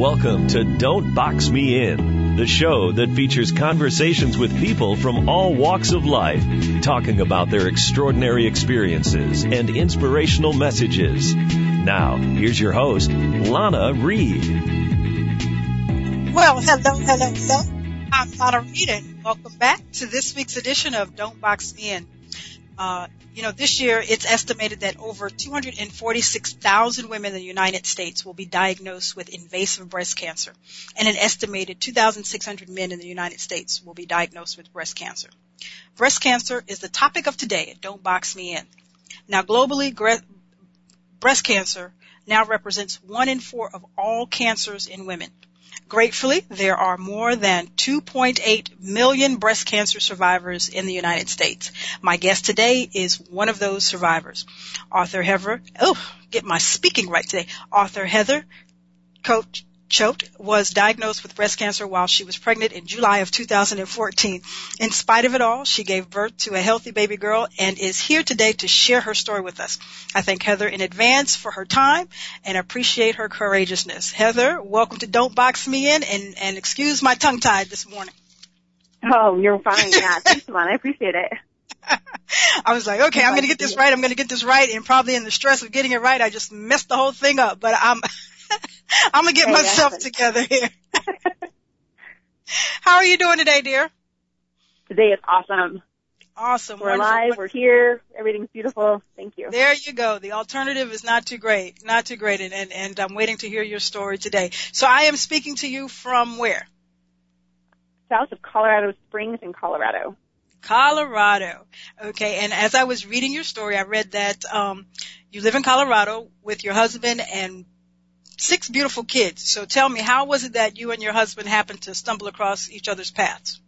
Welcome to Don't Box Me In, the show that features conversations with people from all walks of life, talking about their extraordinary experiences and inspirational messages. Now, here's your host, Lana Reed. Well, hello, hello, hello. I'm Lana Reed, and welcome back to this week's edition of Don't Box Me In. Uh, you know, this year it's estimated that over 246,000 women in the United States will be diagnosed with invasive breast cancer, and an estimated 2,600 men in the United States will be diagnosed with breast cancer. Breast cancer is the topic of today Don't Box Me In. Now, globally, breast cancer now represents one in four of all cancers in women. Gratefully, there are more than 2.8 million breast cancer survivors in the United States. My guest today is one of those survivors. Author Heather, oh, get my speaking right today. Author Heather Coach Choate was diagnosed with breast cancer while she was pregnant in July of 2014. In spite of it all, she gave birth to a healthy baby girl and is here today to share her story with us. I thank Heather in advance for her time and appreciate her courageousness. Heather, welcome to Don't Box Me In and, and excuse my tongue tied this morning. Oh, you're fine. Yeah, thanks, man. I appreciate it. I was like, okay, I'm going to get this right. I'm going to get this right. And probably in the stress of getting it right, I just messed the whole thing up. But I'm, I'm gonna get hey, myself together here. How are you doing today, dear? Today is awesome. Awesome. We're Wonderful. alive. We're here. Everything's beautiful. Thank you. There you go. The alternative is not too great. Not too great. And, and, and I'm waiting to hear your story today. So I am speaking to you from where? South of Colorado Springs in Colorado. Colorado. Okay. And as I was reading your story, I read that, um, you live in Colorado with your husband and six beautiful kids. So tell me, how was it that you and your husband happened to stumble across each other's paths?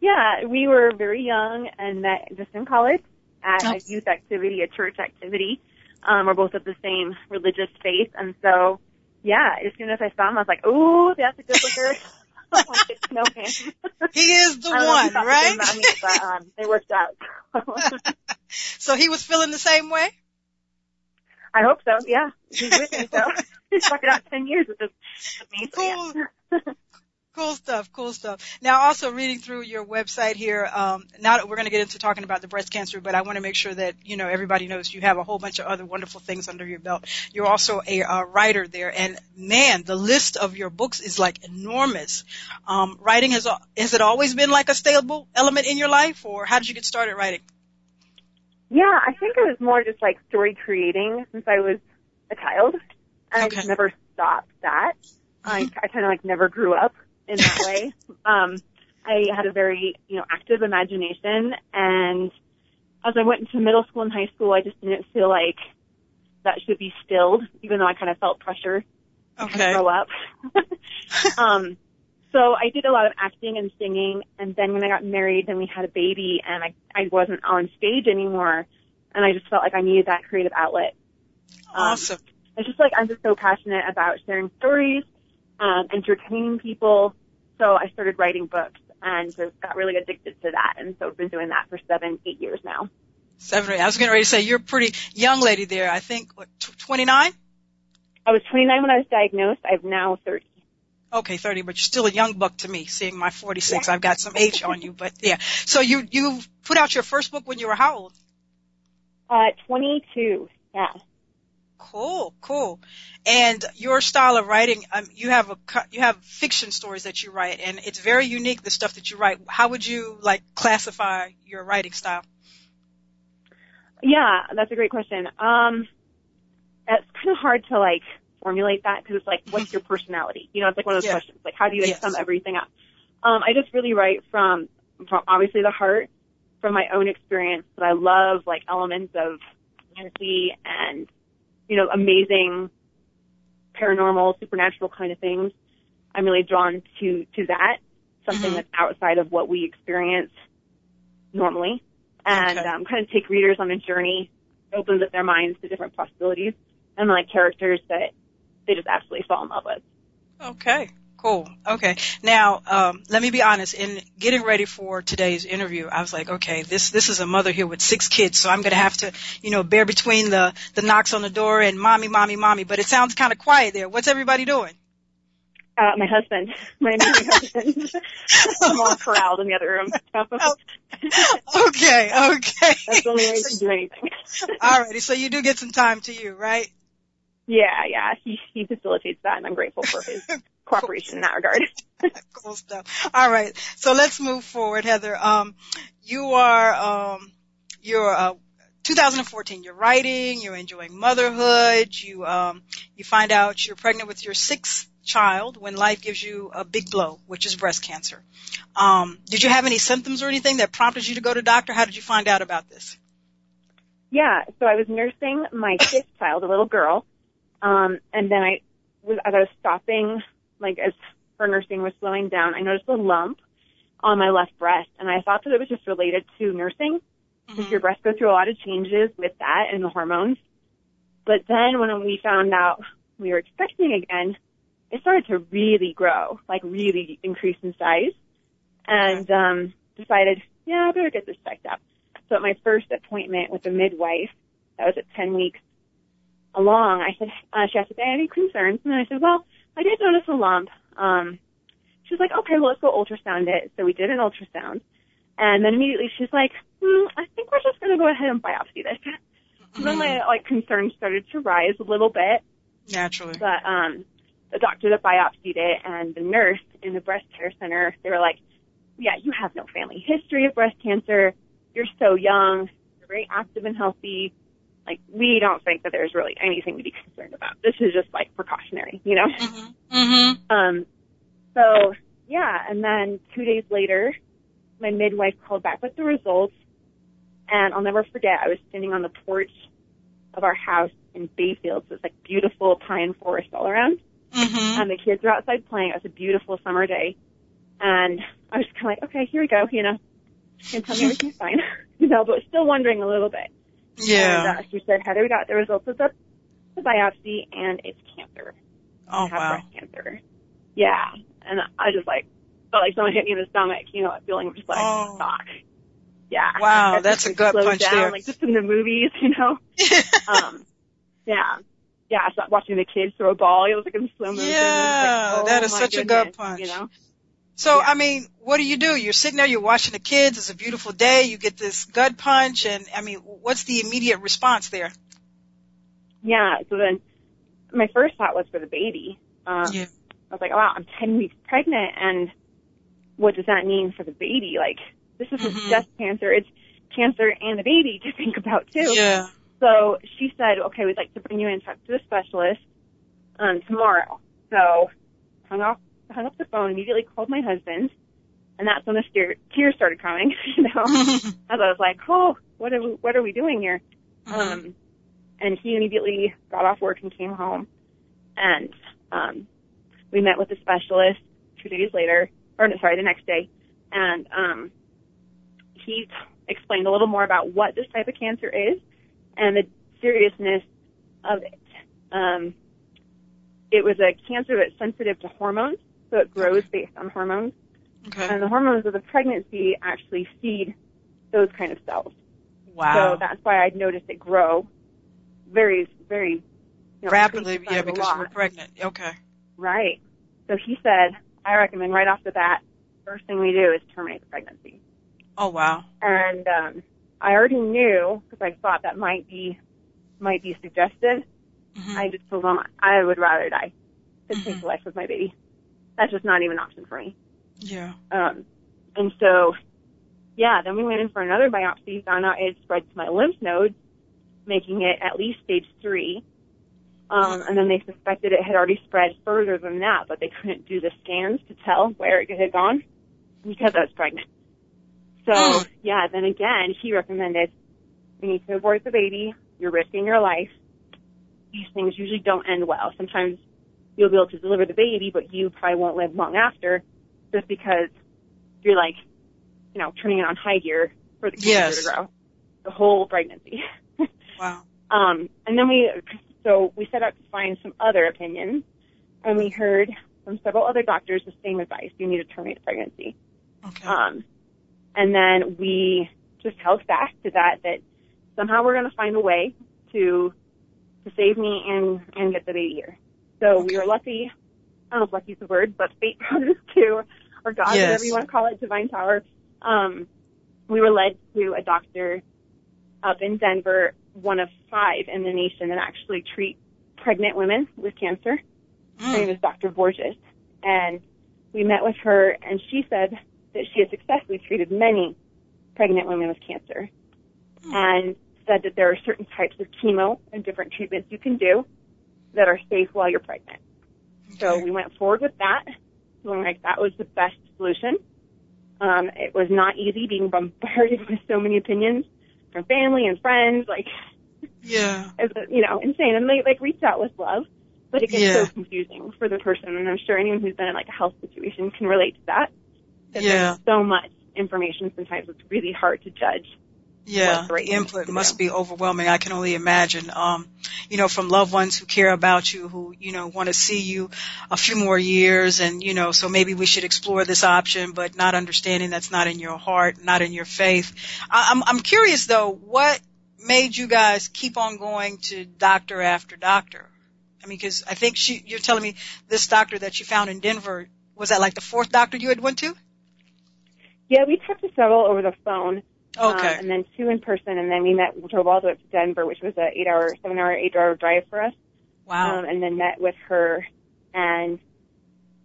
Yeah, we were very young and met just in college at oh. a youth activity, a church activity. Um, we're both of the same religious faith, and so yeah, as soon as I saw him, I was like, "Oh, that's a good looker." I want to know him. He is the one, right? Me, but um, it worked out. so he was feeling the same way. I hope so. Yeah, he's with me. So he's stuck it out ten years with, this, with me. So cool. Yeah. Cool stuff, cool stuff. Now also reading through your website here, um, now that we're going to get into talking about the breast cancer, but I want to make sure that, you know, everybody knows you have a whole bunch of other wonderful things under your belt. You're also a, a writer there and man, the list of your books is like enormous. Um, writing has, has it always been like a stable element in your life or how did you get started writing? Yeah, I think it was more just like story creating since I was a child. And okay. I just never stopped that. I, mm-hmm. I kind of like never grew up in that way. um, I had a very, you know, active imagination and as I went into middle school and high school, I just didn't feel like that should be stilled, even though I kind of felt pressure to grow up. um, so I did a lot of acting and singing, and then when I got married, then we had a baby, and I I wasn't on stage anymore, and I just felt like I needed that creative outlet. Um, awesome. Um, it's just like I'm just so passionate about sharing stories, um, entertaining people. So I started writing books and just got really addicted to that, and so I've been doing that for seven, eight years now. Seven, eight. I was getting ready to say you're a pretty young lady there. I think what, 29. I was 29 when I was diagnosed. I'm now 30. Okay, 30, but you're still a young buck to me, seeing my 46. Yeah. I've got some age on you, but yeah. So you, you put out your first book when you were how old? Uh, 22, yeah. Cool, cool. And your style of writing, um, you have a, you have fiction stories that you write, and it's very unique, the stuff that you write. How would you, like, classify your writing style? Yeah, that's a great question. Um, it's kind of hard to, like, formulate that because it's like, what's your personality? You know, it's like one of those yeah. questions. Like, how do you like, yes. sum everything up? Um, I just really write from, from obviously the heart, from my own experience, but I love like elements of fantasy and, you know, amazing paranormal, supernatural kind of things. I'm really drawn to, to that, something mm-hmm. that's outside of what we experience normally and okay. um, kind of take readers on a journey, opens up their minds to different possibilities and like characters that they just absolutely fall in love with. Okay. Cool. Okay. Now, um, let me be honest. In getting ready for today's interview, I was like, okay, this this is a mother here with six kids, so I'm going to have to, you know, bear between the the knocks on the door and mommy, mommy, mommy. But it sounds kind of quiet there. What's everybody doing? Uh, my husband, my amazing husband. I'm all corralled in the other room. Okay, okay. That's the only way to do anything. Alrighty, so you do get some time to you, right? Yeah, yeah. He he facilitates that, and I'm grateful for his cooperation in that regard. cool stuff. All right, so let's move forward, Heather. Um, you are um, you're uh, 2014. You're writing. You're enjoying motherhood. You um, you find out you're pregnant with your sixth child when life gives you a big blow, which is breast cancer. Um, did you have any symptoms or anything that prompted you to go to doctor? How did you find out about this? Yeah, so I was nursing my fifth child, a little girl, um, and then I was as I was stopping, like as her nursing was slowing down, I noticed a lump on my left breast, and I thought that it was just related to nursing because mm-hmm. your breast goes through a lot of changes with that and the hormones. But then when we found out we were expecting again, it started to really grow, like really increase in size, and um, decided, yeah, I better get this checked out. So at my first appointment with the midwife, that was at 10 weeks along, I said, uh, she asked if I had any concerns, and I said, well, I did notice a lump. Um, she was like, okay, well, let's go ultrasound it. So we did an ultrasound. And then immediately she's like, hmm, I think we're just going to go ahead and biopsy this. Mm-hmm. then my like concerns started to rise a little bit. Naturally. But um the doctor that biopsied it and the nurse in the breast care center, they were like, Yeah, you have no family history of breast cancer. You're so young. You're very active and healthy. Like we don't think that there's really anything to be concerned about. This is just like precautionary, you know? Mm-hmm. Mm-hmm. Um so yeah, and then two days later my midwife called back with the results, and I'll never forget. I was standing on the porch of our house in Bayfield, so it's like beautiful pine forest all around. Mm-hmm. And the kids were outside playing. It was a beautiful summer day, and I was kind of like, okay, here we go. You know, and tell me everything's fine. you know, but still wondering a little bit. Yeah. And uh, she said, Heather, we got the results of the, the biopsy, and it's cancer. Oh wow. breast cancer. Yeah, and I just like felt like someone hit me in the stomach, you know, that feeling of just like, oh. fuck. Yeah. Wow, that's a gut punch down, there. Like just in the movies, you know? um, yeah. Yeah, I watching the kids throw a ball. It was like in slow motion. Yeah, like, oh, that is such goodness, a gut punch. You know? So. I mean, what do you do? You're sitting there, you're watching the kids, it's a beautiful day, you get this gut punch, and I mean, what's the immediate response there? Yeah, so then my first thought was for the baby. Um, Yeah. I was like, oh, wow, I'm 10 weeks pregnant, and what does that mean for the baby? Like, this isn't Mhm. just cancer, it's cancer and the baby to think about too. Yeah. So she said, okay, we'd like to bring you in to talk to the specialist um, tomorrow. So hung up, hung up the phone, immediately called my husband, and that's when the steer, tears started coming. You know, as I was like, oh, what are we, what are we doing here? Um, and he immediately got off work and came home, and um, we met with the specialist two days later, or no, sorry, the next day, and um, he explained a little more about what this type of cancer is and the seriousness of it. Um, it was a cancer that's sensitive to hormones, so it grows based on hormones, okay. and the hormones of the pregnancy actually feed those kind of cells. Wow. So that's why I'd noticed it grow very, very you know, Rapidly, yeah, because you were pregnant. Okay. Right. So he said, I recommend right off the bat, first thing we do is terminate the pregnancy. Oh wow. And um, I already knew because I thought that might be might be suggested. Mhm. I just told him I would rather die than take Mhm. the life of my baby. That's just not even an option for me. yeah. Um, and so, yeah, then we went in for another biopsy, found out it spread to my lymph nodes, making it at least stage three. Um, and then they suspected it had already spread further than that, but they couldn't do the scans to tell where it had gone because I was pregnant. So, Mm. yeah, then again, he recommended we need to abort the baby. You're risking your life. These things usually don't end well. Sometimes you'll be able to deliver the baby, but you probably won't live long after just because you're like, you know, turning it on high gear for the Yes. to grow the whole pregnancy. Wow. um, and then we, so we set out to find some other opinions, and we heard from several other doctors the same advice: you need to terminate the pregnancy. Okay. Um, and then we just held fast to that that somehow we're going to find a way to to save me and and get the baby here. So we were lucky I don't know if lucky is the word, but fate brought us to, or God, yes. whatever you want to call it, divine power. Um, we were led to a doctor up in Denver, one of five in the nation that actually treat pregnant women with cancer. Mm. Her name is Dr. Borges. And we met with her and she said that she has successfully treated many pregnant women with cancer. Mm. And said that there are certain types of chemo and different treatments you can do that are safe while you're pregnant. So we went forward with that, feeling like that was the best solution. Um, it was not easy being bombarded with so many opinions from family and friends, like, yeah, it's, you know, insane. And they like reach out with love, but it gets yeah. so confusing for the person. And I'm sure anyone who's been in like a health situation can relate to that. Yeah. so much information sometimes it's really hard to judge yeah, the input must be overwhelming. I can only imagine. Um, you know, from loved ones who care about you, who you know want to see you a few more years, and you know, so maybe we should explore this option, but not understanding that's not in your heart, not in your faith. I, I'm I'm curious though, what made you guys keep on going to doctor after doctor? I mean, because I think she, you're telling me this doctor that you found in Denver was that like the fourth doctor you had went to? Yeah, we talked to several over the phone. Okay. Um, and then two in person, and then we met, we drove all the way up to Denver, which was a eight hour, seven hour, eight hour drive for us. Wow. Um, and then met with her, and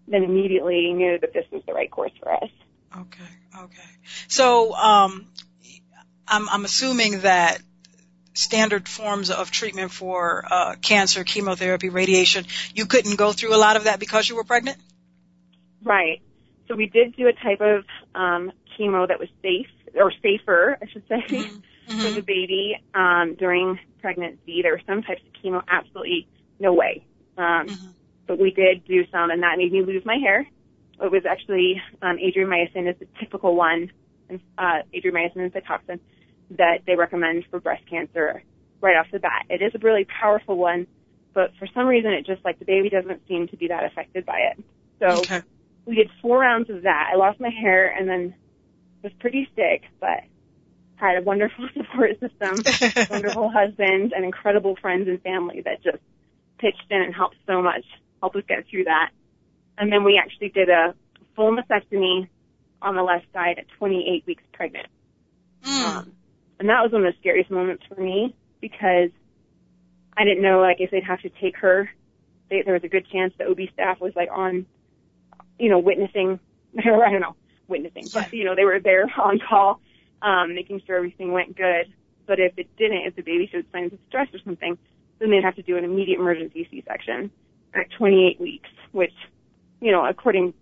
then immediately knew that this was the right course for us. Okay. Okay. So, um, I'm, I'm assuming that standard forms of treatment for uh, cancer, chemotherapy, radiation, you couldn't go through a lot of that because you were pregnant? Right. So we did do a type of um, chemo that was safe or safer, I should say, mm-hmm. for the baby um, during pregnancy. There were some types of chemo, absolutely no way. Um, mm-hmm. But we did do some, and that made me lose my hair. It was actually um, adriamycin is the typical one, uh, adriamycin and Cytoxan that they recommend for breast cancer right off the bat. It is a really powerful one, but for some reason it just like the baby doesn't seem to be that affected by it. So okay. we did four rounds of that. I lost my hair and then was pretty sick, but had a wonderful support system, wonderful husband, and incredible friends and family that just pitched in and helped so much, helped us get through that. And then we actually did a full mastectomy on the left side at 28 weeks pregnant. Mm. Um, and that was one of the scariest moments for me because I didn't know, like, if they'd have to take her. They, there was a good chance the OB staff was like on, you know, witnessing, I don't know, witnessing, but you know, they were there on call, um, making sure everything went good. But if it didn't, if the baby showed signs of stress or something, then they'd have to do an immediate emergency C-section at 28 weeks, which, you know, according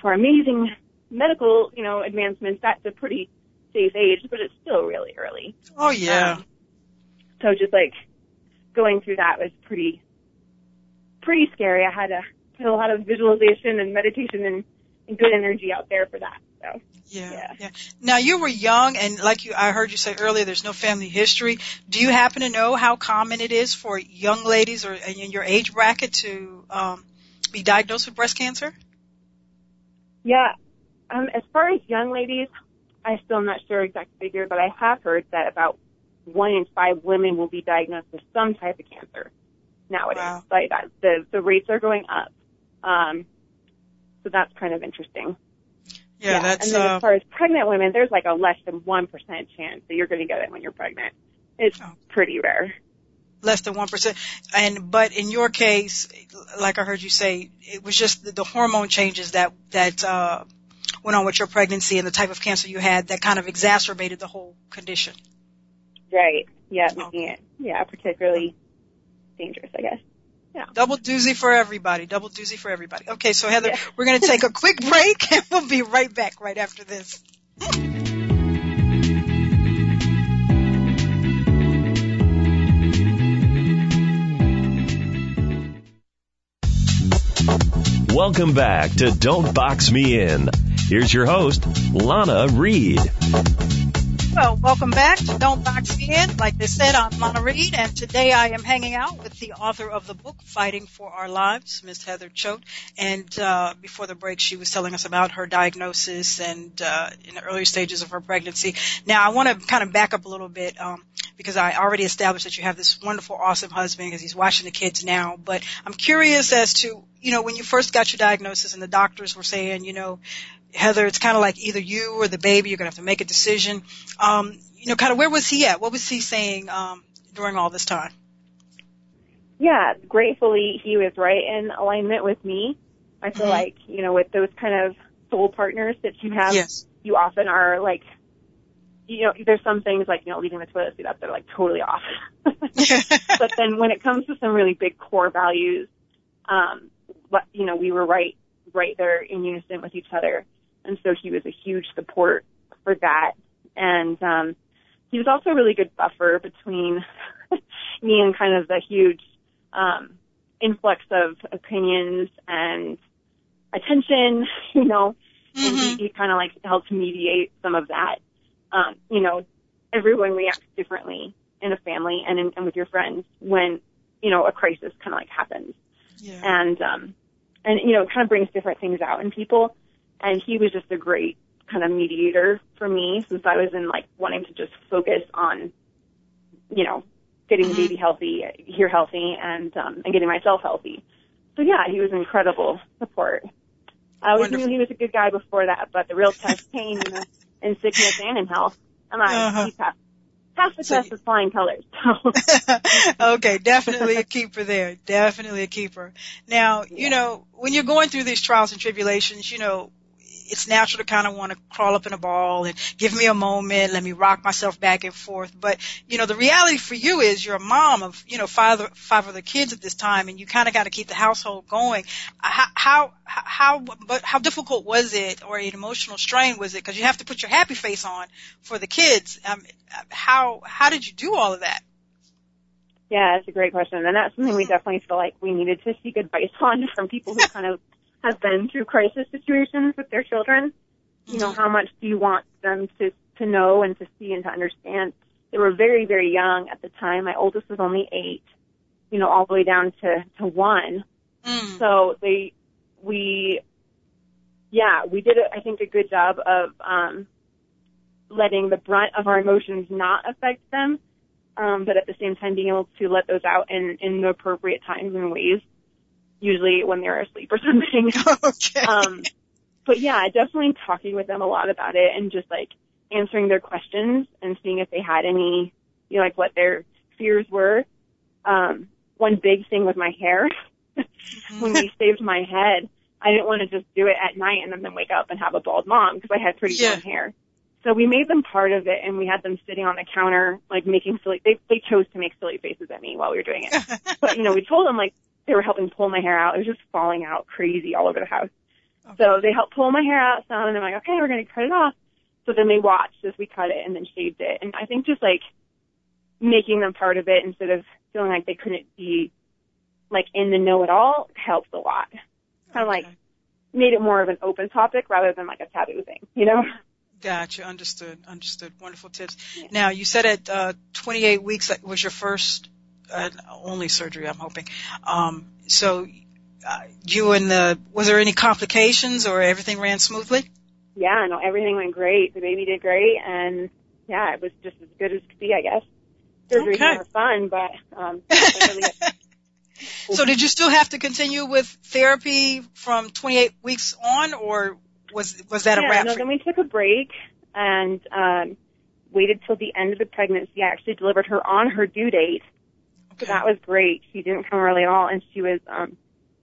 to our amazing medical, you know, advancements, that's a pretty safe age, but it's still really early. Oh yeah. Um, so just like going through that was pretty, pretty scary. I had to put a lot of visualization and meditation and, and good energy out there for that. So. Yeah, yeah, yeah. Now you were young, and like you, I heard you say earlier, there's no family history. Do you happen to know how common it is for young ladies or in your age bracket to um, be diagnosed with breast cancer? Yeah, um, as far as young ladies, I still am not sure exact figure, but I have heard that about one in five women will be diagnosed with some type of cancer nowadays. Wow. Like that, the the rates are going up. Um, so that's kind of interesting. Yeah, yeah. that's. And then uh, as far as pregnant women, there's like a less than one percent chance that you're going to get it when you're pregnant. It's oh. pretty rare. Less than one percent, and but in your case, like I heard you say, it was just the, the hormone changes that that uh, went on with your pregnancy and the type of cancer you had that kind of exacerbated the whole condition. Right. Yeah, making it yeah particularly dangerous, I guess. Yeah. Double doozy for everybody. Double doozy for everybody. Okay, so Heather, yeah. we're going to take a quick break and we'll be right back right after this. Welcome back to Don't Box Me In. Here's your host, Lana Reed. Well, welcome back to Don't Box Me In. Like they said, I'm Lana Reed, and today I am hanging out with the author of the book Fighting for Our Lives, Miss Heather Choate. And uh, before the break, she was telling us about her diagnosis and uh, in the early stages of her pregnancy. Now, I want to kind of back up a little bit um, because I already established that you have this wonderful, awesome husband because he's watching the kids now. But I'm curious as to, you know, when you first got your diagnosis and the doctors were saying, you know, Heather, it's kind of like either you or the baby. You're going to have to make a decision. Um, you know, kind of where was he at? What was he saying um, during all this time? Yeah, gratefully he was right in alignment with me. I feel mm-hmm. like you know, with those kind of soul partners that you have, yes. you often are like, you know, there's some things like you know, leaving the toilet seat up that are like totally off. but then when it comes to some really big core values, um, you know, we were right, right there in unison with each other. And so he was a huge support for that. And um, he was also a really good buffer between me and kind of the huge um, influx of opinions and attention, you know. Mm-hmm. And he, mm-hmm. he kind of like helped mediate some of that. Um, you know, everyone reacts differently in a family and, in, and with your friends when, you know, a crisis kind of like happens. Yeah. And, um, and, you know, it kind of brings different things out in people and he was just a great kind of mediator for me since I was in like wanting to just focus on, you know, getting the mm-hmm. baby healthy, here healthy, and um, and getting myself healthy. So yeah, he was incredible support. I always Wonderful. knew he was a good guy before that, but the real test came in, in sickness and in health, and I uh-huh. he passed, passed the so test with flying colors. okay, definitely a keeper there. Definitely a keeper. Now, yeah. you know, when you're going through these trials and tribulations, you know, it's natural to kind of want to crawl up in a ball and give me a moment, let me rock myself back and forth. But, you know, the reality for you is you're a mom of, you know, five, five other kids at this time and you kind of got to keep the household going. How, how, how, but how difficult was it or an emotional strain was it? Cause you have to put your happy face on for the kids. Um, how, how did you do all of that? Yeah, that's a great question. And that's something we definitely feel like we needed to seek advice on from people who kind of have been through crisis situations with their children. You know, how much do you want them to, to know and to see and to understand? They were very, very young at the time. My oldest was only eight, you know, all the way down to, to one. Mm. So they, we, yeah, we did, I think, a good job of, um, letting the brunt of our emotions not affect them, um, but at the same time being able to let those out in, in the appropriate times and ways usually when they're asleep or something. okay. Um, but yeah, definitely talking with them a lot about it and just like answering their questions and seeing if they had any, you know, like what their fears were. Um, one big thing with my hair, mm-hmm. when we saved my head, I didn't want to just do it at night and then wake up and have a bald mom because I had pretty yeah. long hair. So we made them part of it and we had them sitting on the counter, like making silly, they, they chose to make silly faces at me while we were doing it. but, you know, we told them like, they were helping pull my hair out. It was just falling out crazy all over the house. Okay. So they helped pull my hair out some and I'm like, okay, we're going to cut it off. So then they watched as we cut it and then shaved it. And I think just like making them part of it instead of feeling like they couldn't be like in the know it all helps a lot. Kind of okay. like made it more of an open topic rather than like a taboo thing, you know? Gotcha. Understood. Understood. Wonderful tips. Yeah. Now you said at uh, 28 weeks that was your first uh, only surgery, I'm hoping. Um, so, uh, you and the, was there any complications or everything ran smoothly? Yeah, no, everything went great. The baby did great, and yeah, it was just as good as could be, I guess. Surgery's okay. never fun, but um, really so did you still have to continue with therapy from 28 weeks on, or was was that yeah, a wrap? No, then we took a break and um, waited till the end of the pregnancy. I actually delivered her on her due date, so that was great. She didn't come early at all, and she was um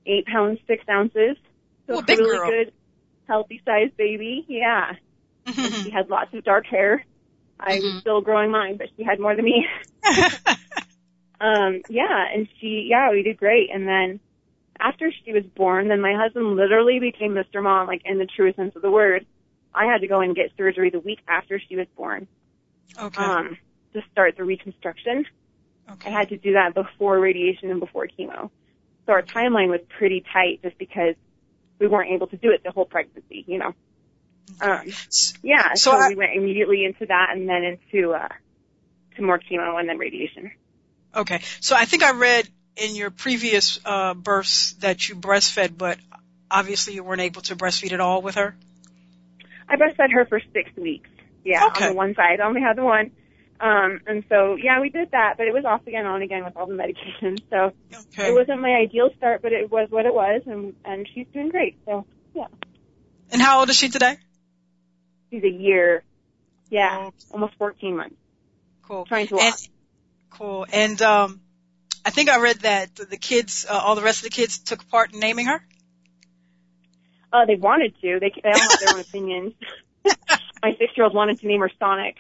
eight pounds six ounces. So a big really girl. good, healthy sized baby. Yeah. she had lots of dark hair. I mm-hmm. was still growing mine, but she had more than me. um, yeah, and she, yeah, we did great. And then after she was born, then my husband literally became Mr. Mom, like in the truest sense of the word. I had to go and get surgery the week after she was born. Okay. Um, to start the reconstruction. Okay. I had to do that before radiation and before chemo. So our timeline was pretty tight just because we weren't able to do it the whole pregnancy, you know. Um, yeah, so, so I, we went immediately into that and then into uh, to more chemo and then radiation. Okay, so I think I read in your previous uh, births that you breastfed, but obviously you weren't able to breastfeed at all with her. I breastfed her for six weeks. Yeah, okay. on the one side, I only had the one. Um, and so, yeah, we did that, but it was off again, on again with all the medication. So okay. it wasn't my ideal start, but it was what it was, and and she's doing great. So yeah. And how old is she today? She's a year. Yeah, okay. almost 14 months. Cool. Trying to walk. And, cool. And um, I think I read that the kids, uh, all the rest of the kids, took part in naming her. Uh, they wanted to. They they all have their own opinions. My six-year-old wanted to name her Sonic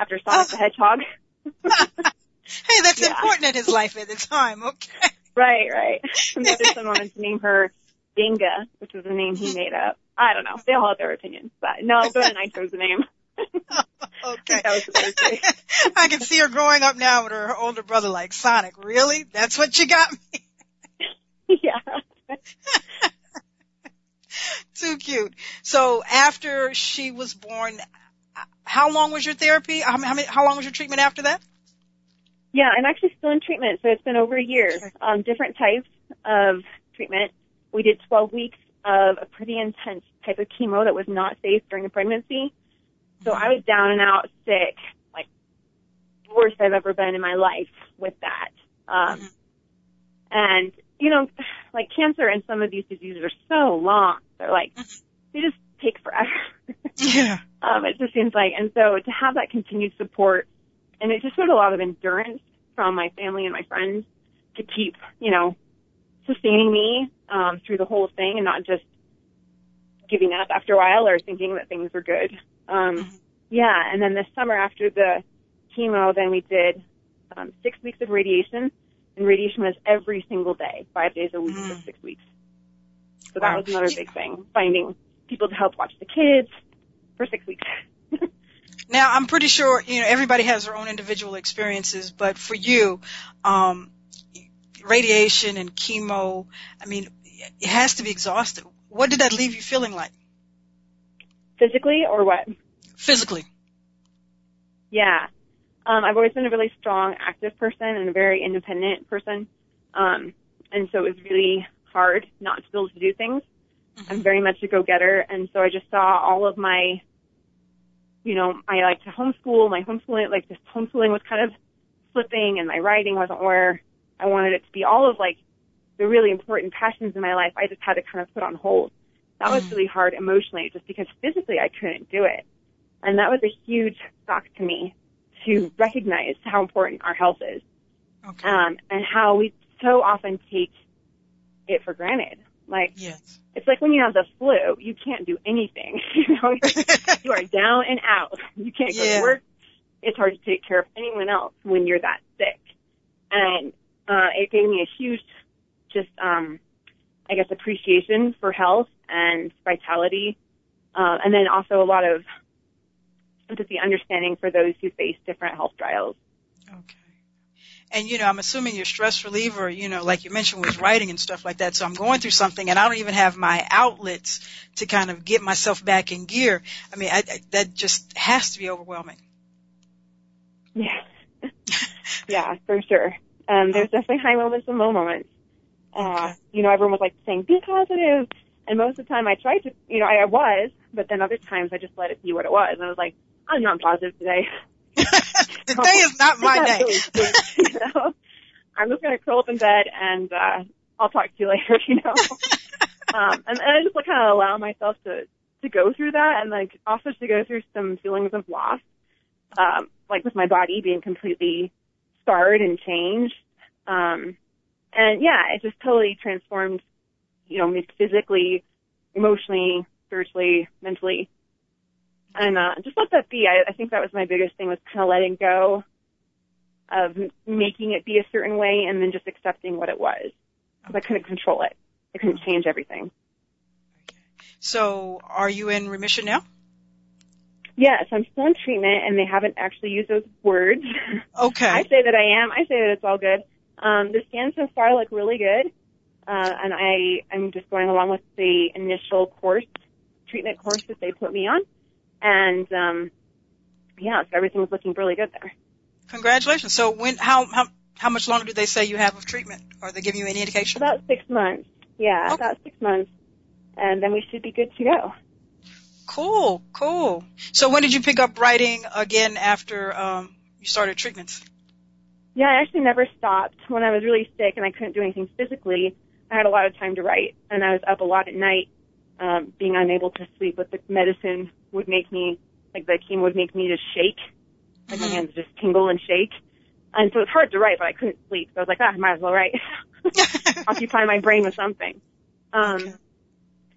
after Sonic oh. the Hedgehog. hey, that's yeah. important in his life at the time. Okay. Right, right. And the other son wanted to name her Dinga, which was a name he mm-hmm. made up. I don't know. They all have their opinions, but no, Ben and I chose the name. okay. I can see her growing up now with her older brother like Sonic. Really? That's what you got me? yeah. Too cute. So after she was born, how long was your therapy? How, how, how long was your treatment after that? Yeah, I'm actually still in treatment, so it's been over a year. Okay. Um, different types of treatment. We did 12 weeks of a pretty intense type of chemo that was not safe during the pregnancy. So I was down and out sick, like worst I've ever been in my life with that. Um, mm-hmm. and you know, like cancer and some of these diseases are so long. They're like, mm-hmm. they just take forever. yeah. Um, it just seems like, and so to have that continued support, and it just showed a lot of endurance from my family and my friends to keep, you know, sustaining me um, through the whole thing and not just giving up after a while or thinking that things were good. Um, mm-hmm. Yeah, and then this summer after the chemo, then we did um, six weeks of radiation, and radiation was every single day, five days a week mm. for six weeks. So wow. that was another big thing, finding people to help watch the kids for six weeks. now, I'm pretty sure, you know, everybody has their own individual experiences, but for you, um, radiation and chemo, I mean, it has to be exhausted. What did that leave you feeling like? Physically or what? Physically. Yeah. Um, I've always been a really strong, active person and a very independent person. Um, and so it was really hard not to be able to do things. I'm very much a go-getter. And so I just saw all of my, you know, I like to homeschool. My homeschooling, like just homeschooling was kind of slipping and my writing wasn't where I wanted it to be. All of like the really important passions in my life, I just had to kind of put on hold that was mm. really hard emotionally just because physically I couldn't do it. And that was a huge shock to me to recognize how important our health is. Okay. Um, and how we so often take it for granted. Like, yes. it's like when you have the flu, you can't do anything. you know, you are down and out. You can't go yeah. to work. It's hard to take care of anyone else when you're that sick. And, uh, it gave me a huge, just, um, I guess, appreciation for health and vitality, uh, and then also a lot of empathy, understanding for those who face different health trials. Okay. And you know, I'm assuming your stress reliever, you know, like you mentioned, was writing and stuff like that. So I'm going through something, and I don't even have my outlets to kind of get myself back in gear. I mean, I, I, that just has to be overwhelming. Yeah, yeah, for sure. Um, there's definitely high moments and low moments. Uh, okay. you know, everyone was like saying, be positive, and most of the time I tried to, you know, I, I was, but then other times I just let it be what it was. And I was like, I'm not positive today. today is not my day. you know? I'm just going to curl up in bed and, uh, I'll talk to you later, you know? um, and, and I just like, kind of allow myself to, to go through that and like also to go through some feelings of loss, um, like with my body being completely scarred and changed. Um, and yeah, it just totally transformed you know, physically, emotionally, spiritually, mentally. And, uh, just let that be. I, I think that was my biggest thing was kind of letting go of making it be a certain way and then just accepting what it was. Because I couldn't control it. I couldn't change everything. So are you in remission now? Yes, I'm still in treatment and they haven't actually used those words. Okay. I say that I am. I say that it's all good. Um, the scans so far look really good. Uh, and I, I am just going along with the initial course treatment course that they put me on. And, um, yeah, so everything was looking really good there. Congratulations. So when, how, how, how much longer do they say you have of treatment? Are they giving you any indication? About six months. Yeah, okay. about six months. And then we should be good to go. Cool, cool. So when did you pick up writing again after um, you started treatments? Yeah, I actually never stopped. When I was really sick and I couldn't do anything physically, I had a lot of time to write, and I was up a lot at night, um, being unable to sleep. with the medicine would make me, like the chemo would make me just shake, like mm-hmm. my hands just tingle and shake. And so it's hard to write, but I couldn't sleep. So I was like, ah, I might as well write. Occupy my brain with something. Um, okay.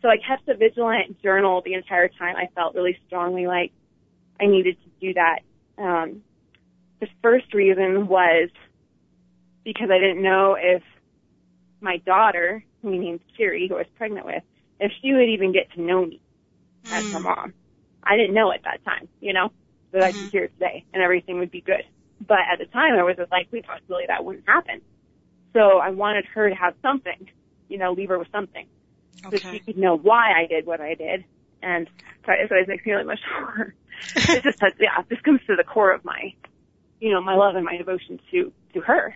so I kept a vigilant journal the entire time. I felt really strongly like I needed to do that. Um, the first reason was because I didn't know if my daughter, who we named Kiri, who I was pregnant with, if she would even get to know me as her mm. mom. I didn't know at that time, you know, that mm-hmm. I'd be mm-hmm. here today and everything would be good. But at the time, there was a likely possibility that wouldn't happen. So I wanted her to have something, you know, leave her with something. Okay. So she could know why I did what I did. And sorry, this always makes me really much more. it's just, yeah, this comes to the core of my, you know, my love and my devotion to, to her.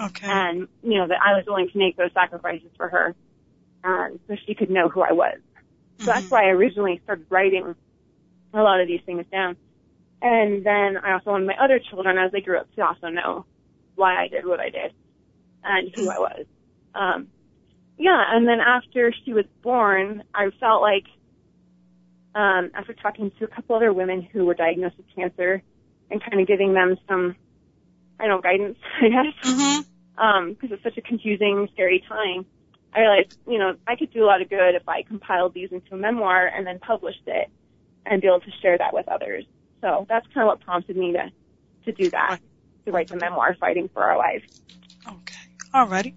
Okay. And, you know, that I was willing to make those sacrifices for her. And so she could know who I was. So mm-hmm. that's why I originally started writing a lot of these things down. And then I also wanted my other children as they grew up to also know why I did what I did and who I was. Um, yeah, and then after she was born, I felt like, um, after talking to a couple other women who were diagnosed with cancer and kind of giving them some, I don't know, guidance, I guess, mm-hmm. um, cause it's such a confusing, scary time. I realized, you know, I could do a lot of good if I compiled these into a memoir and then published it and be able to share that with others. So that's kind of what prompted me to, to do that, to write the memoir, Fighting for Our Lives. Okay. All righty.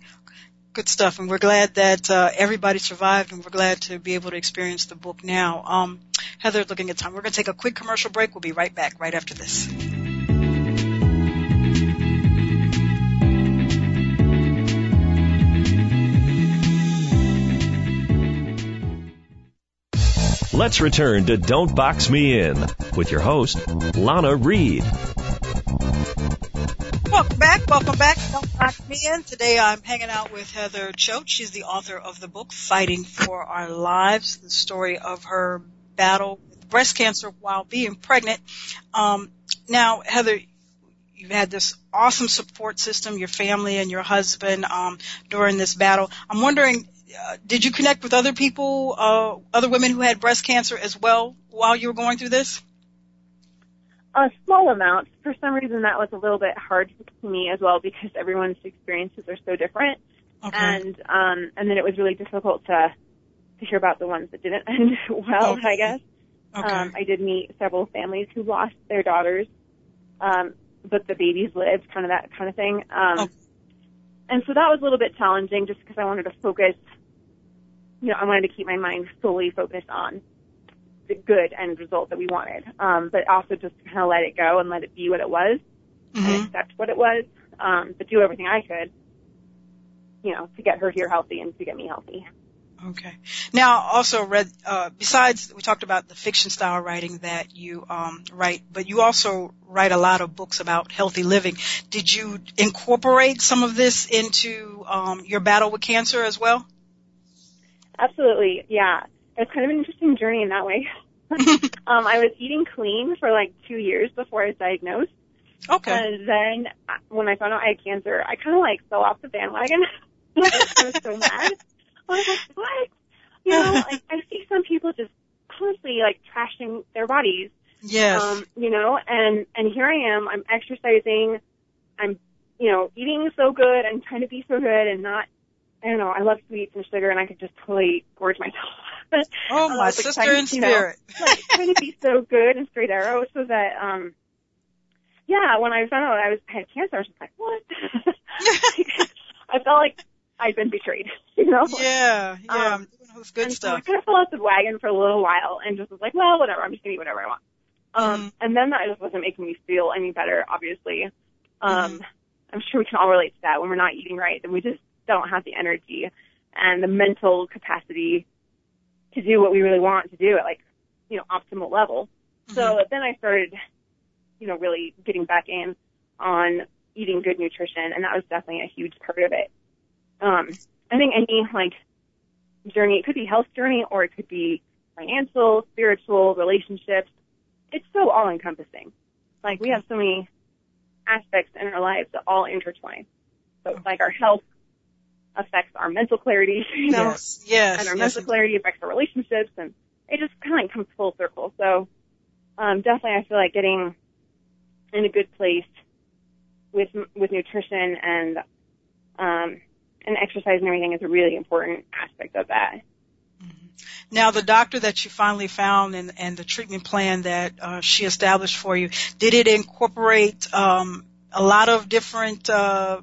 Good stuff. And we're glad that, uh, everybody survived and we're glad to be able to experience the book now. Um, Heather, looking at time, we're going to take a quick commercial break. We'll be right back right after this. Let's return to Don't Box Me In with your host, Lana Reed. Welcome back. Welcome back. Don't Box Me In. Today I'm hanging out with Heather Choate. She's the author of the book Fighting for Our Lives, the story of her battle with breast cancer while being pregnant. Um, now, Heather, you've had this awesome support system, your family and your husband um, during this battle. I'm wondering, uh, did you connect with other people, uh, other women who had breast cancer as well while you were going through this? A small amount. For some reason, that was a little bit hard for me as well because everyone's experiences are so different, okay. and um, and then it was really difficult to to hear about the ones that didn't end well. Okay. I guess. Okay. Um, I did meet several families who lost their daughters, um, but the babies lived, kind of that kind of thing. Um, okay. And so that was a little bit challenging just because I wanted to focus you know, I wanted to keep my mind fully focused on the good end result that we wanted. Um, but also just kind of let it go and let it be what it was mm-hmm. and accept what it was. Um, but do everything I could, you know, to get her here healthy and to get me healthy. Okay. Now, also read, uh, besides, we talked about the fiction style writing that you, um, write, but you also write a lot of books about healthy living. Did you incorporate some of this into, um, your battle with cancer as well? Absolutely, yeah. It's kind of an interesting journey in that way. um, I was eating clean for like two years before I was diagnosed. Okay. And then uh, when I found out I had cancer, I kind of like fell off the bandwagon. I was so mad. I was like, what? You know, like I see some people just constantly like trashing their bodies. Yes. Um, you know, and and here I am. I'm exercising. I'm, you know, eating so good and trying to be so good and not I don't know, I love sweets and sugar and I could just totally gorge myself. oh, my sister in spirit. You know, like, trying to be so good and straight arrow so that, um, yeah, when I found out I was, had cancer, I was just like, what? I felt like I'd been betrayed, you know? Yeah, yeah, um, good stuff. So I kind of fell off the wagon for a little while and just was like, well, whatever, I'm just gonna eat whatever I want. Um, mm-hmm. and then that just wasn't making me feel any better, obviously. Um, mm-hmm. I'm sure we can all relate to that when we're not eating right, then we just don't have the energy and the mental capacity to do what we really want to do at like, you know, optimal level. Mm-hmm. So then I started, you know, really getting back in on eating good nutrition and that was definitely a huge part of it. Um, I think any like journey, it could be health journey or it could be financial, spiritual, relationships. It's so all encompassing. Like we have so many aspects in our lives that all intertwine. So it's like our health affects our mental clarity, you know, yes, yes, and our yes, mental clarity affects our relationships, and it just kind of comes full circle. So um, definitely, I feel like getting in a good place with with nutrition and um, and exercise and everything is a really important aspect of that. Now, the doctor that you finally found and, and the treatment plan that uh, she established for you, did it incorporate um, a lot of different uh,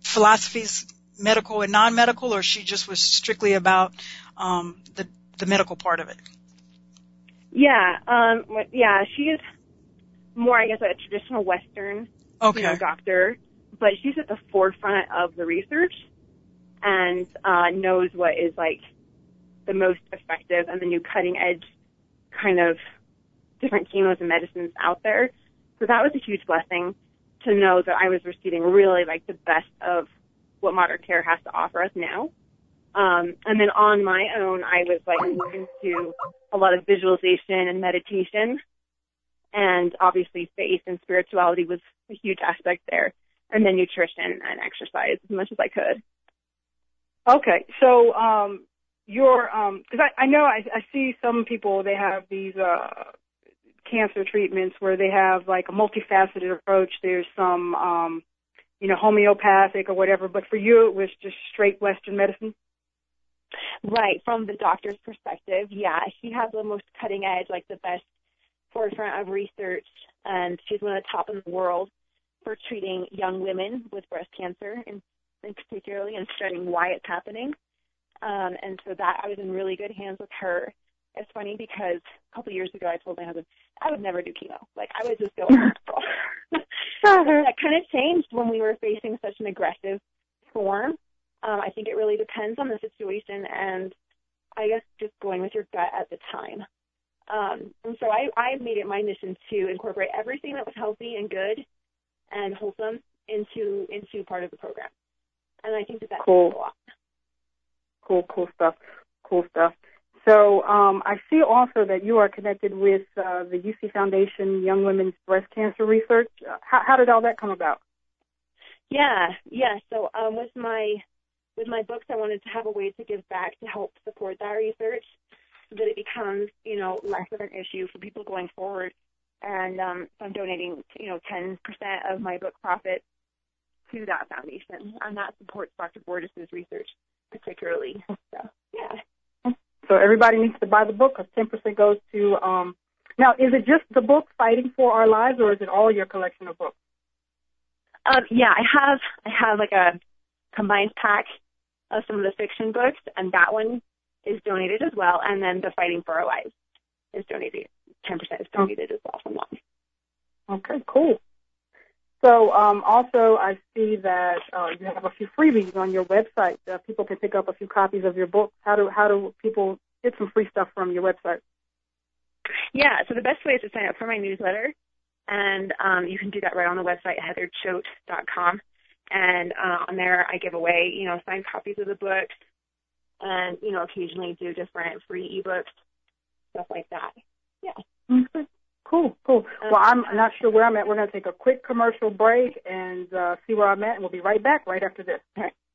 philosophies, medical and non-medical, or she just was strictly about um, the the medical part of it? Yeah, um, yeah, she is more, I guess, a traditional Western okay. you know, doctor, but she's at the forefront of the research and uh, knows what is like the most effective and the new cutting edge kind of different chemo's and medicines out there. So that was a huge blessing to know that I was receiving really like the best of what modern care has to offer us now. Um, and then on my own, I was like into a lot of visualization and meditation. And obviously faith and spirituality was a huge aspect there. And then nutrition and exercise as much as I could. Okay. So, um, your um because I, I know I, I see some people they have these uh cancer treatments where they have like a multifaceted approach. There's some um you know homeopathic or whatever, but for you it was just straight Western medicine. Right, from the doctor's perspective, yeah, she has the most cutting edge, like the best forefront of research, and she's one of the top in the world for treating young women with breast cancer, and, and particularly and studying why it's happening. Um, and so that I was in really good hands with her. It's funny because a couple years ago I told my husband I would never do chemo. Like I would just go that kind of changed when we were facing such an aggressive form. Um, I think it really depends on the situation and I guess just going with your gut at the time. Um, and so I, I made it my mission to incorporate everything that was healthy and good and wholesome into into part of the program. And I think that that cool. a lot cool, cool stuff, cool stuff. So um, I see also that you are connected with uh, the UC Foundation Young Women's Breast Cancer Research. Uh, how, how, did all that come about? Yeah, yeah. So um, with my with my books, I wanted to have a way to give back to help support that research, so that it becomes you know less of an issue for people going forward. And um, so I'm donating you know 10% of my book profits to that foundation, and that supports Dr. Borges's research particularly. So. So everybody needs to buy the book because 10% goes to. Um, now, is it just the book "Fighting for Our Lives" or is it all your collection of books? Um, yeah, I have I have like a combined pack of some of the fiction books, and that one is donated as well. And then the Fighting for Our Lives is donated. 10% is donated as well from that. Okay, cool. So um, also, I see that uh, you have a few freebies on your website. Uh, people can pick up a few copies of your book. How do how do people get some free stuff from your website? Yeah, so the best way is to sign up for my newsletter, and um, you can do that right on the website heatherchoate.com. And uh, on there, I give away you know signed copies of the books, and you know occasionally do different free ebooks, stuff like that. Yeah. Cool, cool. Well, I'm not sure where I'm at. We're going to take a quick commercial break and uh, see where I'm at, and we'll be right back right after this.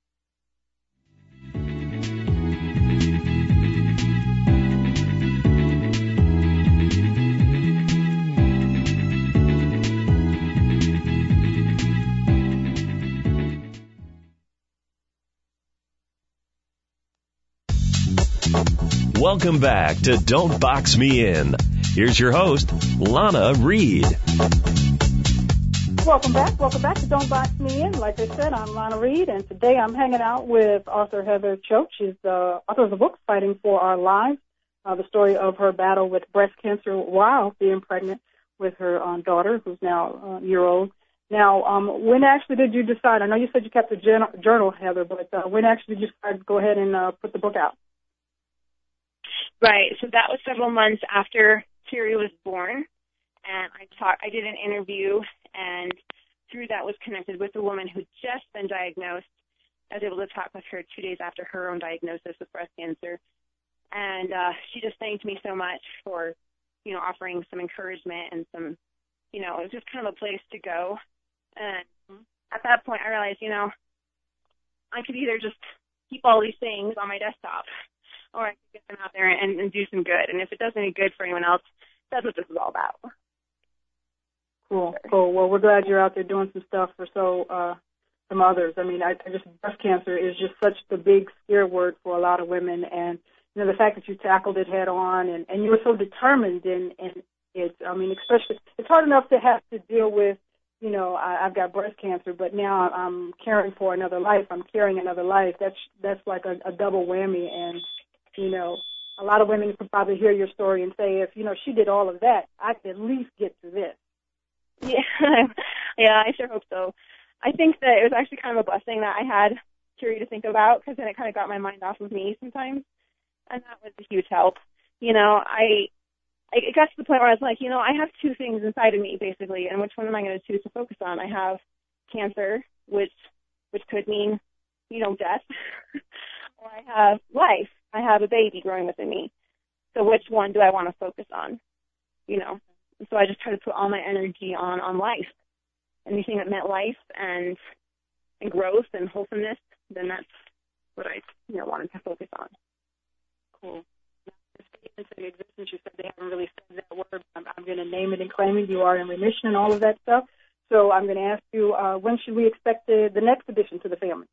Welcome back to Don't Box Me In. Here's your host, Lana Reed. Welcome back. Welcome back to Don't Box Me In. Like I said, I'm Lana Reed, and today I'm hanging out with author Heather Choate. She's the author of the book Fighting for Our Lives, uh, the story of her battle with breast cancer while being pregnant with her uh, daughter, who's now a year old. Now, um, when actually did you decide? I know you said you kept a journal, Heather, but uh, when actually did you decide to go ahead and uh, put the book out? Right. So that was several months after Terry was born, and I talked. I did an interview, and through that was connected with a woman who'd just been diagnosed. I was able to talk with her two days after her own diagnosis with breast cancer, and uh, she just thanked me so much for, you know, offering some encouragement and some, you know, it was just kind of a place to go. And at that point, I realized, you know, I could either just keep all these things on my desktop, or I could get them out there and, and do some good. And if it does any good for anyone else, that's what this is all about. Cool, cool. Well, we're glad you're out there doing some stuff for so uh, some others. I mean, I, I just breast cancer is just such the big scare word for a lot of women, and you know the fact that you tackled it head on and and you were so determined in in it. I mean, especially it's hard enough to have to deal with. You know, I, I've got breast cancer, but now I'm caring for another life. I'm carrying another life. That's that's like a, a double whammy, and you know, a lot of women could probably hear your story and say, if you know she did all of that, I could at least get to this. Yeah, yeah, I sure hope so. I think that it was actually kind of a blessing that I had Terry to think about because then it kind of got my mind off of me sometimes, and that was a huge help. You know, I, I it got to the point where I was like, you know, I have two things inside of me basically, and which one am I going to choose to focus on? I have cancer, which which could mean, you know, death, or I have life. I have a baby growing within me. So which one do I want to focus on? You know, so I just try to put all my energy on on life. Anything that meant life and and growth and wholesomeness, then that's what I you know wanted to focus on. Cool. Into the existence, you said they haven't really said that word. I'm, I'm going to name it and claim it. You are in remission and all of that stuff. So I'm going to ask you, uh, when should we expect the, the next addition to the family?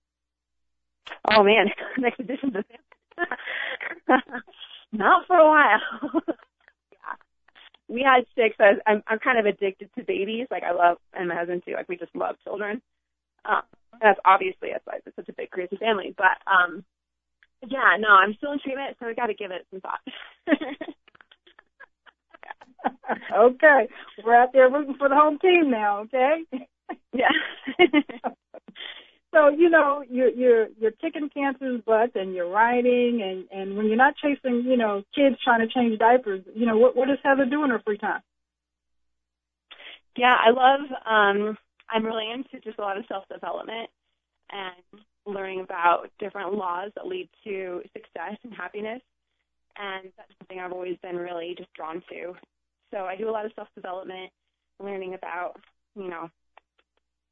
Oh man, next addition to the family. Not for a while. yeah. we had six. I was, I'm I'm kind of addicted to babies. Like I love, and my husband too. Like we just love children. Um, that's obviously that's why it's such a big crazy family. But um, yeah, no, I'm still in treatment, so I got to give it some thought. okay, we're out there rooting for the home team now. Okay. yeah. So you know you're you're you're kicking cancer's butt and you're writing and and when you're not chasing you know kids trying to change diapers you know what what does heather do in her free time? Yeah i love um i'm really into just a lot of self development and learning about different laws that lead to success and happiness. And that's something i've always been really just drawn to. So i do a lot of self development learning about you know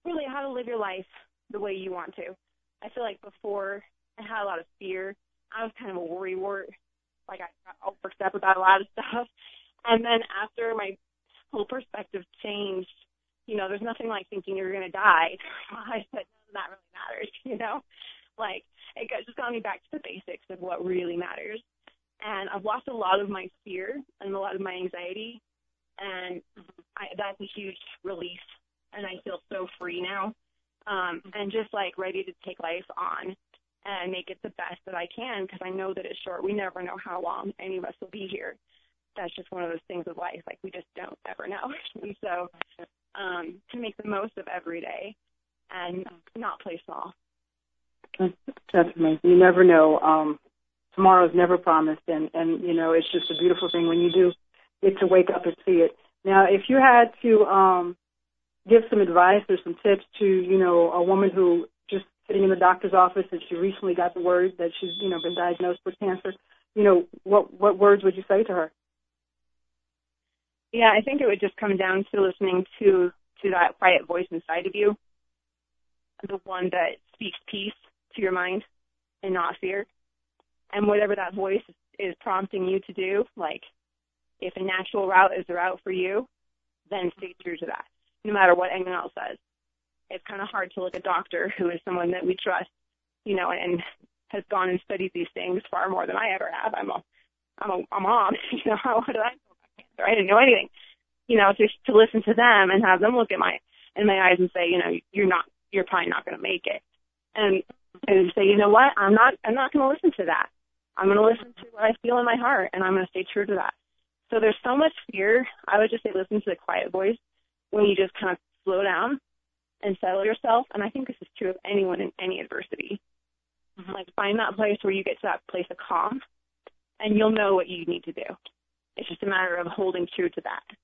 really how to live your life the way you want to. I feel like before I had a lot of fear. I was kind of a worry wart. Like I got all worked up about a lot of stuff. And then after my whole perspective changed, you know, there's nothing like thinking you're gonna die. I said that really matters, you know? Like it got, just got me back to the basics of what really matters. And I've lost a lot of my fear and a lot of my anxiety and I, that's a huge relief and I feel so free now um, and just like ready to take life on and make it the best that I can because I know that it's short. We never know how long any of us will be here. That's just one of those things of life. Like we just don't ever know. and so um, to make the most of every day and not play small. That's amazing. You never know. Um, tomorrow's never promised, and and you know it's just a beautiful thing when you do get to wake up and see it. Now, if you had to um, give some advice or some tips to, you know, a woman who just sitting in the doctor's office and she recently got the word that she's, you know, been diagnosed with cancer, you know, what what words would you say to her? Yeah, I think it would just come down to listening to to that quiet voice inside of you, the one that speaks peace to your mind and not fear. And whatever that voice is prompting you to do, like if a natural route is the route for you, then stay true to that no matter what anyone else says. It's kind of hard to look a doctor who is someone that we trust, you know, and has gone and studied these things far more than I ever have. I'm a, I'm a, a mom, you know, what did I know about cancer? I didn't know anything, you know, to, to listen to them and have them look at my, in my eyes and say, you know, you're not, you're probably not going to make it. And, and say, you know what? I'm not, I'm not going to listen to that. I'm going to listen to what I feel in my heart and I'm going to stay true to that. So there's so much fear. I would just say listen to the quiet voice when you just kind of slow down and settle yourself. And I think this is true of anyone in any adversity. Mm-hmm. Like find that place where you get to that place of calm and you'll know what you need to do. It's just a matter of holding true to that.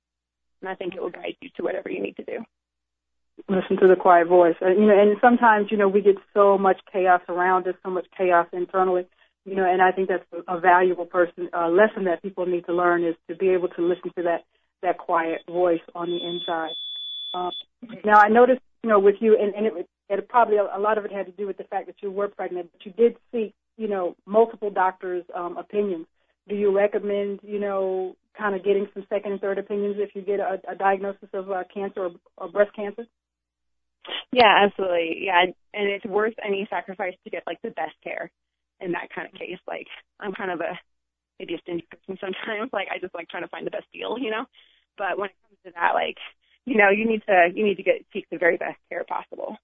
And I think it will guide you to whatever you need to do. Listen to the quiet voice. Uh, you know, and sometimes, you know, we get so much chaos around us, so much chaos internally, you know, and I think that's a, a valuable person, uh, lesson that people need to learn is to be able to listen to that, that quiet voice on the inside. Um, now I noticed, you know, with you, and, and it, it probably a lot of it had to do with the fact that you were pregnant, but you did seek, you know, multiple doctors' um, opinions. Do you recommend, you know, kind of getting some second and third opinions if you get a, a diagnosis of uh, cancer or, or breast cancer? Yeah, absolutely. Yeah, and it's worth any sacrifice to get like the best care in that kind of case. Like I'm kind of a maybe a stingy person sometimes. Like I just like trying to find the best deal, you know. But when it comes to that, like you know, you need to you need to get seek the very best care possible.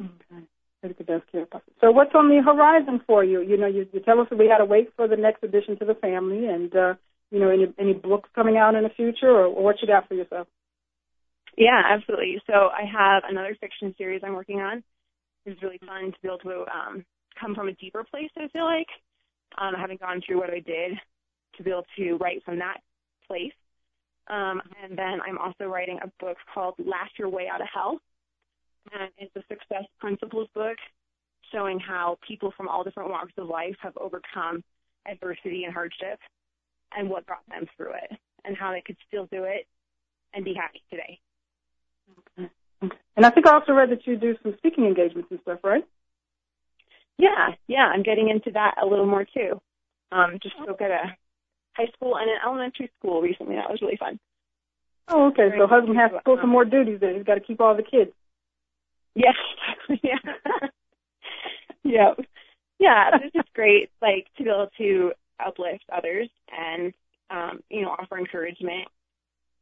Okay. Take the best care possible. So what's on the horizon for you? You know, you, you tell us that we got to wait for the next addition to the family, and uh, you know, any any books coming out in the future, or, or what you got for yourself? Yeah, absolutely. So I have another fiction series I'm working on. It's really fun to be able to um, come from a deeper place. I feel like um, having gone through what I did to be able to write from that place. Um, and then I'm also writing a book called Laugh Your Way Out of Hell. And it's a success principles book showing how people from all different walks of life have overcome adversity and hardship and what brought them through it and how they could still do it and be happy today. Okay. okay. And I think I also read that you do some speaking engagements and stuff, right? Yeah, yeah, I'm getting into that a little more too. Um, just spoke at a high school and an elementary school recently. That was really fun. Oh, okay. So husband has to pull some more duties then. He's got to keep all the kids. Yes, yeah. yeah. Yeah, it's just great, like, to be able to uplift others and, um, you know, offer encouragement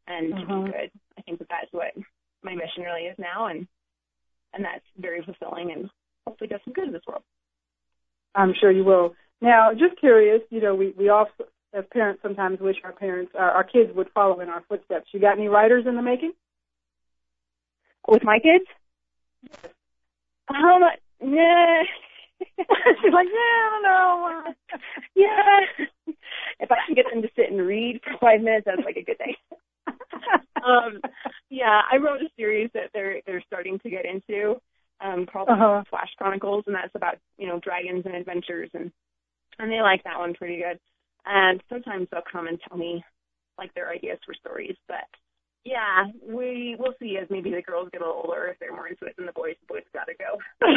and uh-huh. to be uh-huh. good. I think that that's what my mission really is now, and and that's very fulfilling, and hopefully does some good in this world. I'm sure you will. Now, just curious, you know, we we all as parents sometimes wish our parents, our, our kids would follow in our footsteps. You got any writers in the making? With my kids? Yes. Um, nah. She's like, yeah, I don't know. yeah. If I can get them to sit and read for five minutes, that's like a good day. um, yeah, I wrote a series that they're they're starting to get into, um, called uh-huh. Flash Chronicles, and that's about you know dragons and adventures, and and they like that one pretty good. And sometimes they'll come and tell me like their ideas for stories, but yeah, we we'll see as maybe the girls get a little older if they're more into it than the boys. The boys gotta go.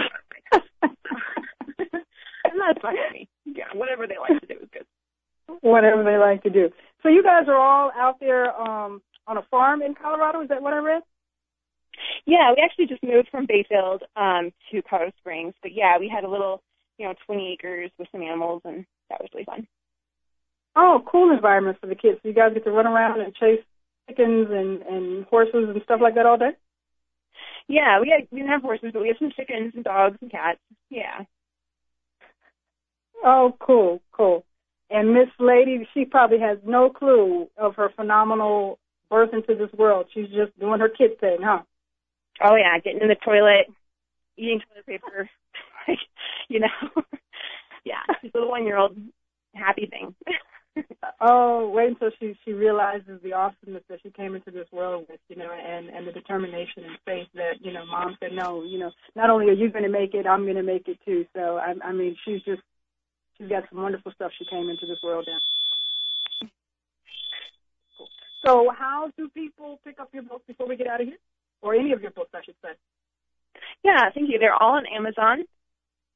and that's fine with me. Yeah, whatever they like to do is good. Whatever they like to do. So you guys are all out there um on a farm in Colorado. Is that what I read? Yeah, we actually just moved from Bayfield um to Colorado Springs, but yeah, we had a little, you know, 20 acres with some animals, and that was really fun. Oh, cool environment for the kids. So you guys get to run around and chase chickens and and horses and stuff like that all day. Yeah, we had, we didn't have horses, but we have some chickens and dogs and cats. Yeah. Oh, cool, cool. And Miss Lady, she probably has no clue of her phenomenal birth into this world. She's just doing her kid thing, huh? Oh yeah, getting in the toilet, eating toilet paper, you know. yeah, she's a little one year old happy thing. oh, wait until she she realizes the awesomeness that she came into this world with, you know, and and the determination and faith that you know, mom said no, you know, not only are you going to make it, I'm going to make it too. So I, I mean, she's just she's got some wonderful stuff she came into this world in. Cool. So how do people pick up your books before we get out of here, or any of your books, I should say? Yeah, thank you. They're all on Amazon.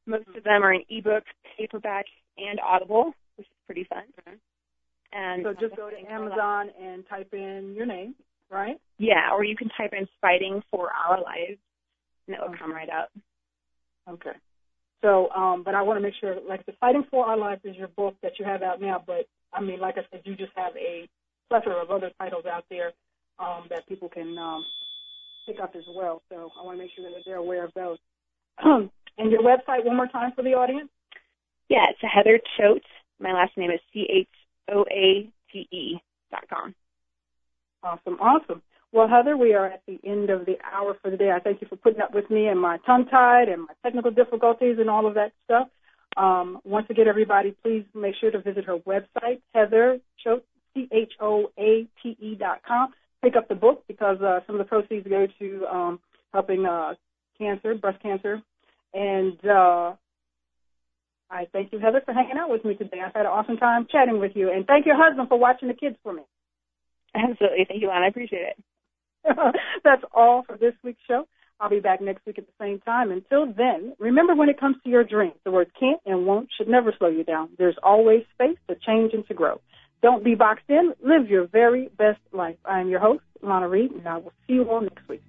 Most mm-hmm. of them are in ebook, paperback, and Audible which is pretty fun. Mm-hmm. And so just go to Amazon and type in your name, right? Yeah, or you can type in "Fighting for Our Lives" and it will okay. come right up. Okay. So, um, but I want to make sure, like the "Fighting for Our Lives" is your book that you have out now, but I mean, like I said, you just have a plethora of other titles out there um, that people can um, pick up as well. So I want to make sure that they're aware of those. and your website, one more time for the audience. Yeah, it's Heather Choate my last name is C H O A T E dot com. Awesome, awesome. Well, Heather, we are at the end of the hour for the day. I thank you for putting up with me and my tongue tied and my technical difficulties and all of that stuff. Um, once again, everybody, please make sure to visit her website, Heather Choate, C-H-O-A-T-E dot com. Pick up the book because uh, some of the proceeds go to um, helping uh, cancer, breast cancer. And uh, I thank you, Heather, for hanging out with me today. I've had an awesome time chatting with you. And thank your husband for watching the kids for me. Absolutely. Thank you, Lana. I appreciate it. That's all for this week's show. I'll be back next week at the same time. Until then, remember when it comes to your dreams, the words can't and won't should never slow you down. There's always space to change and to grow. Don't be boxed in. Live your very best life. I am your host, Lana Reed, and I will see you all next week.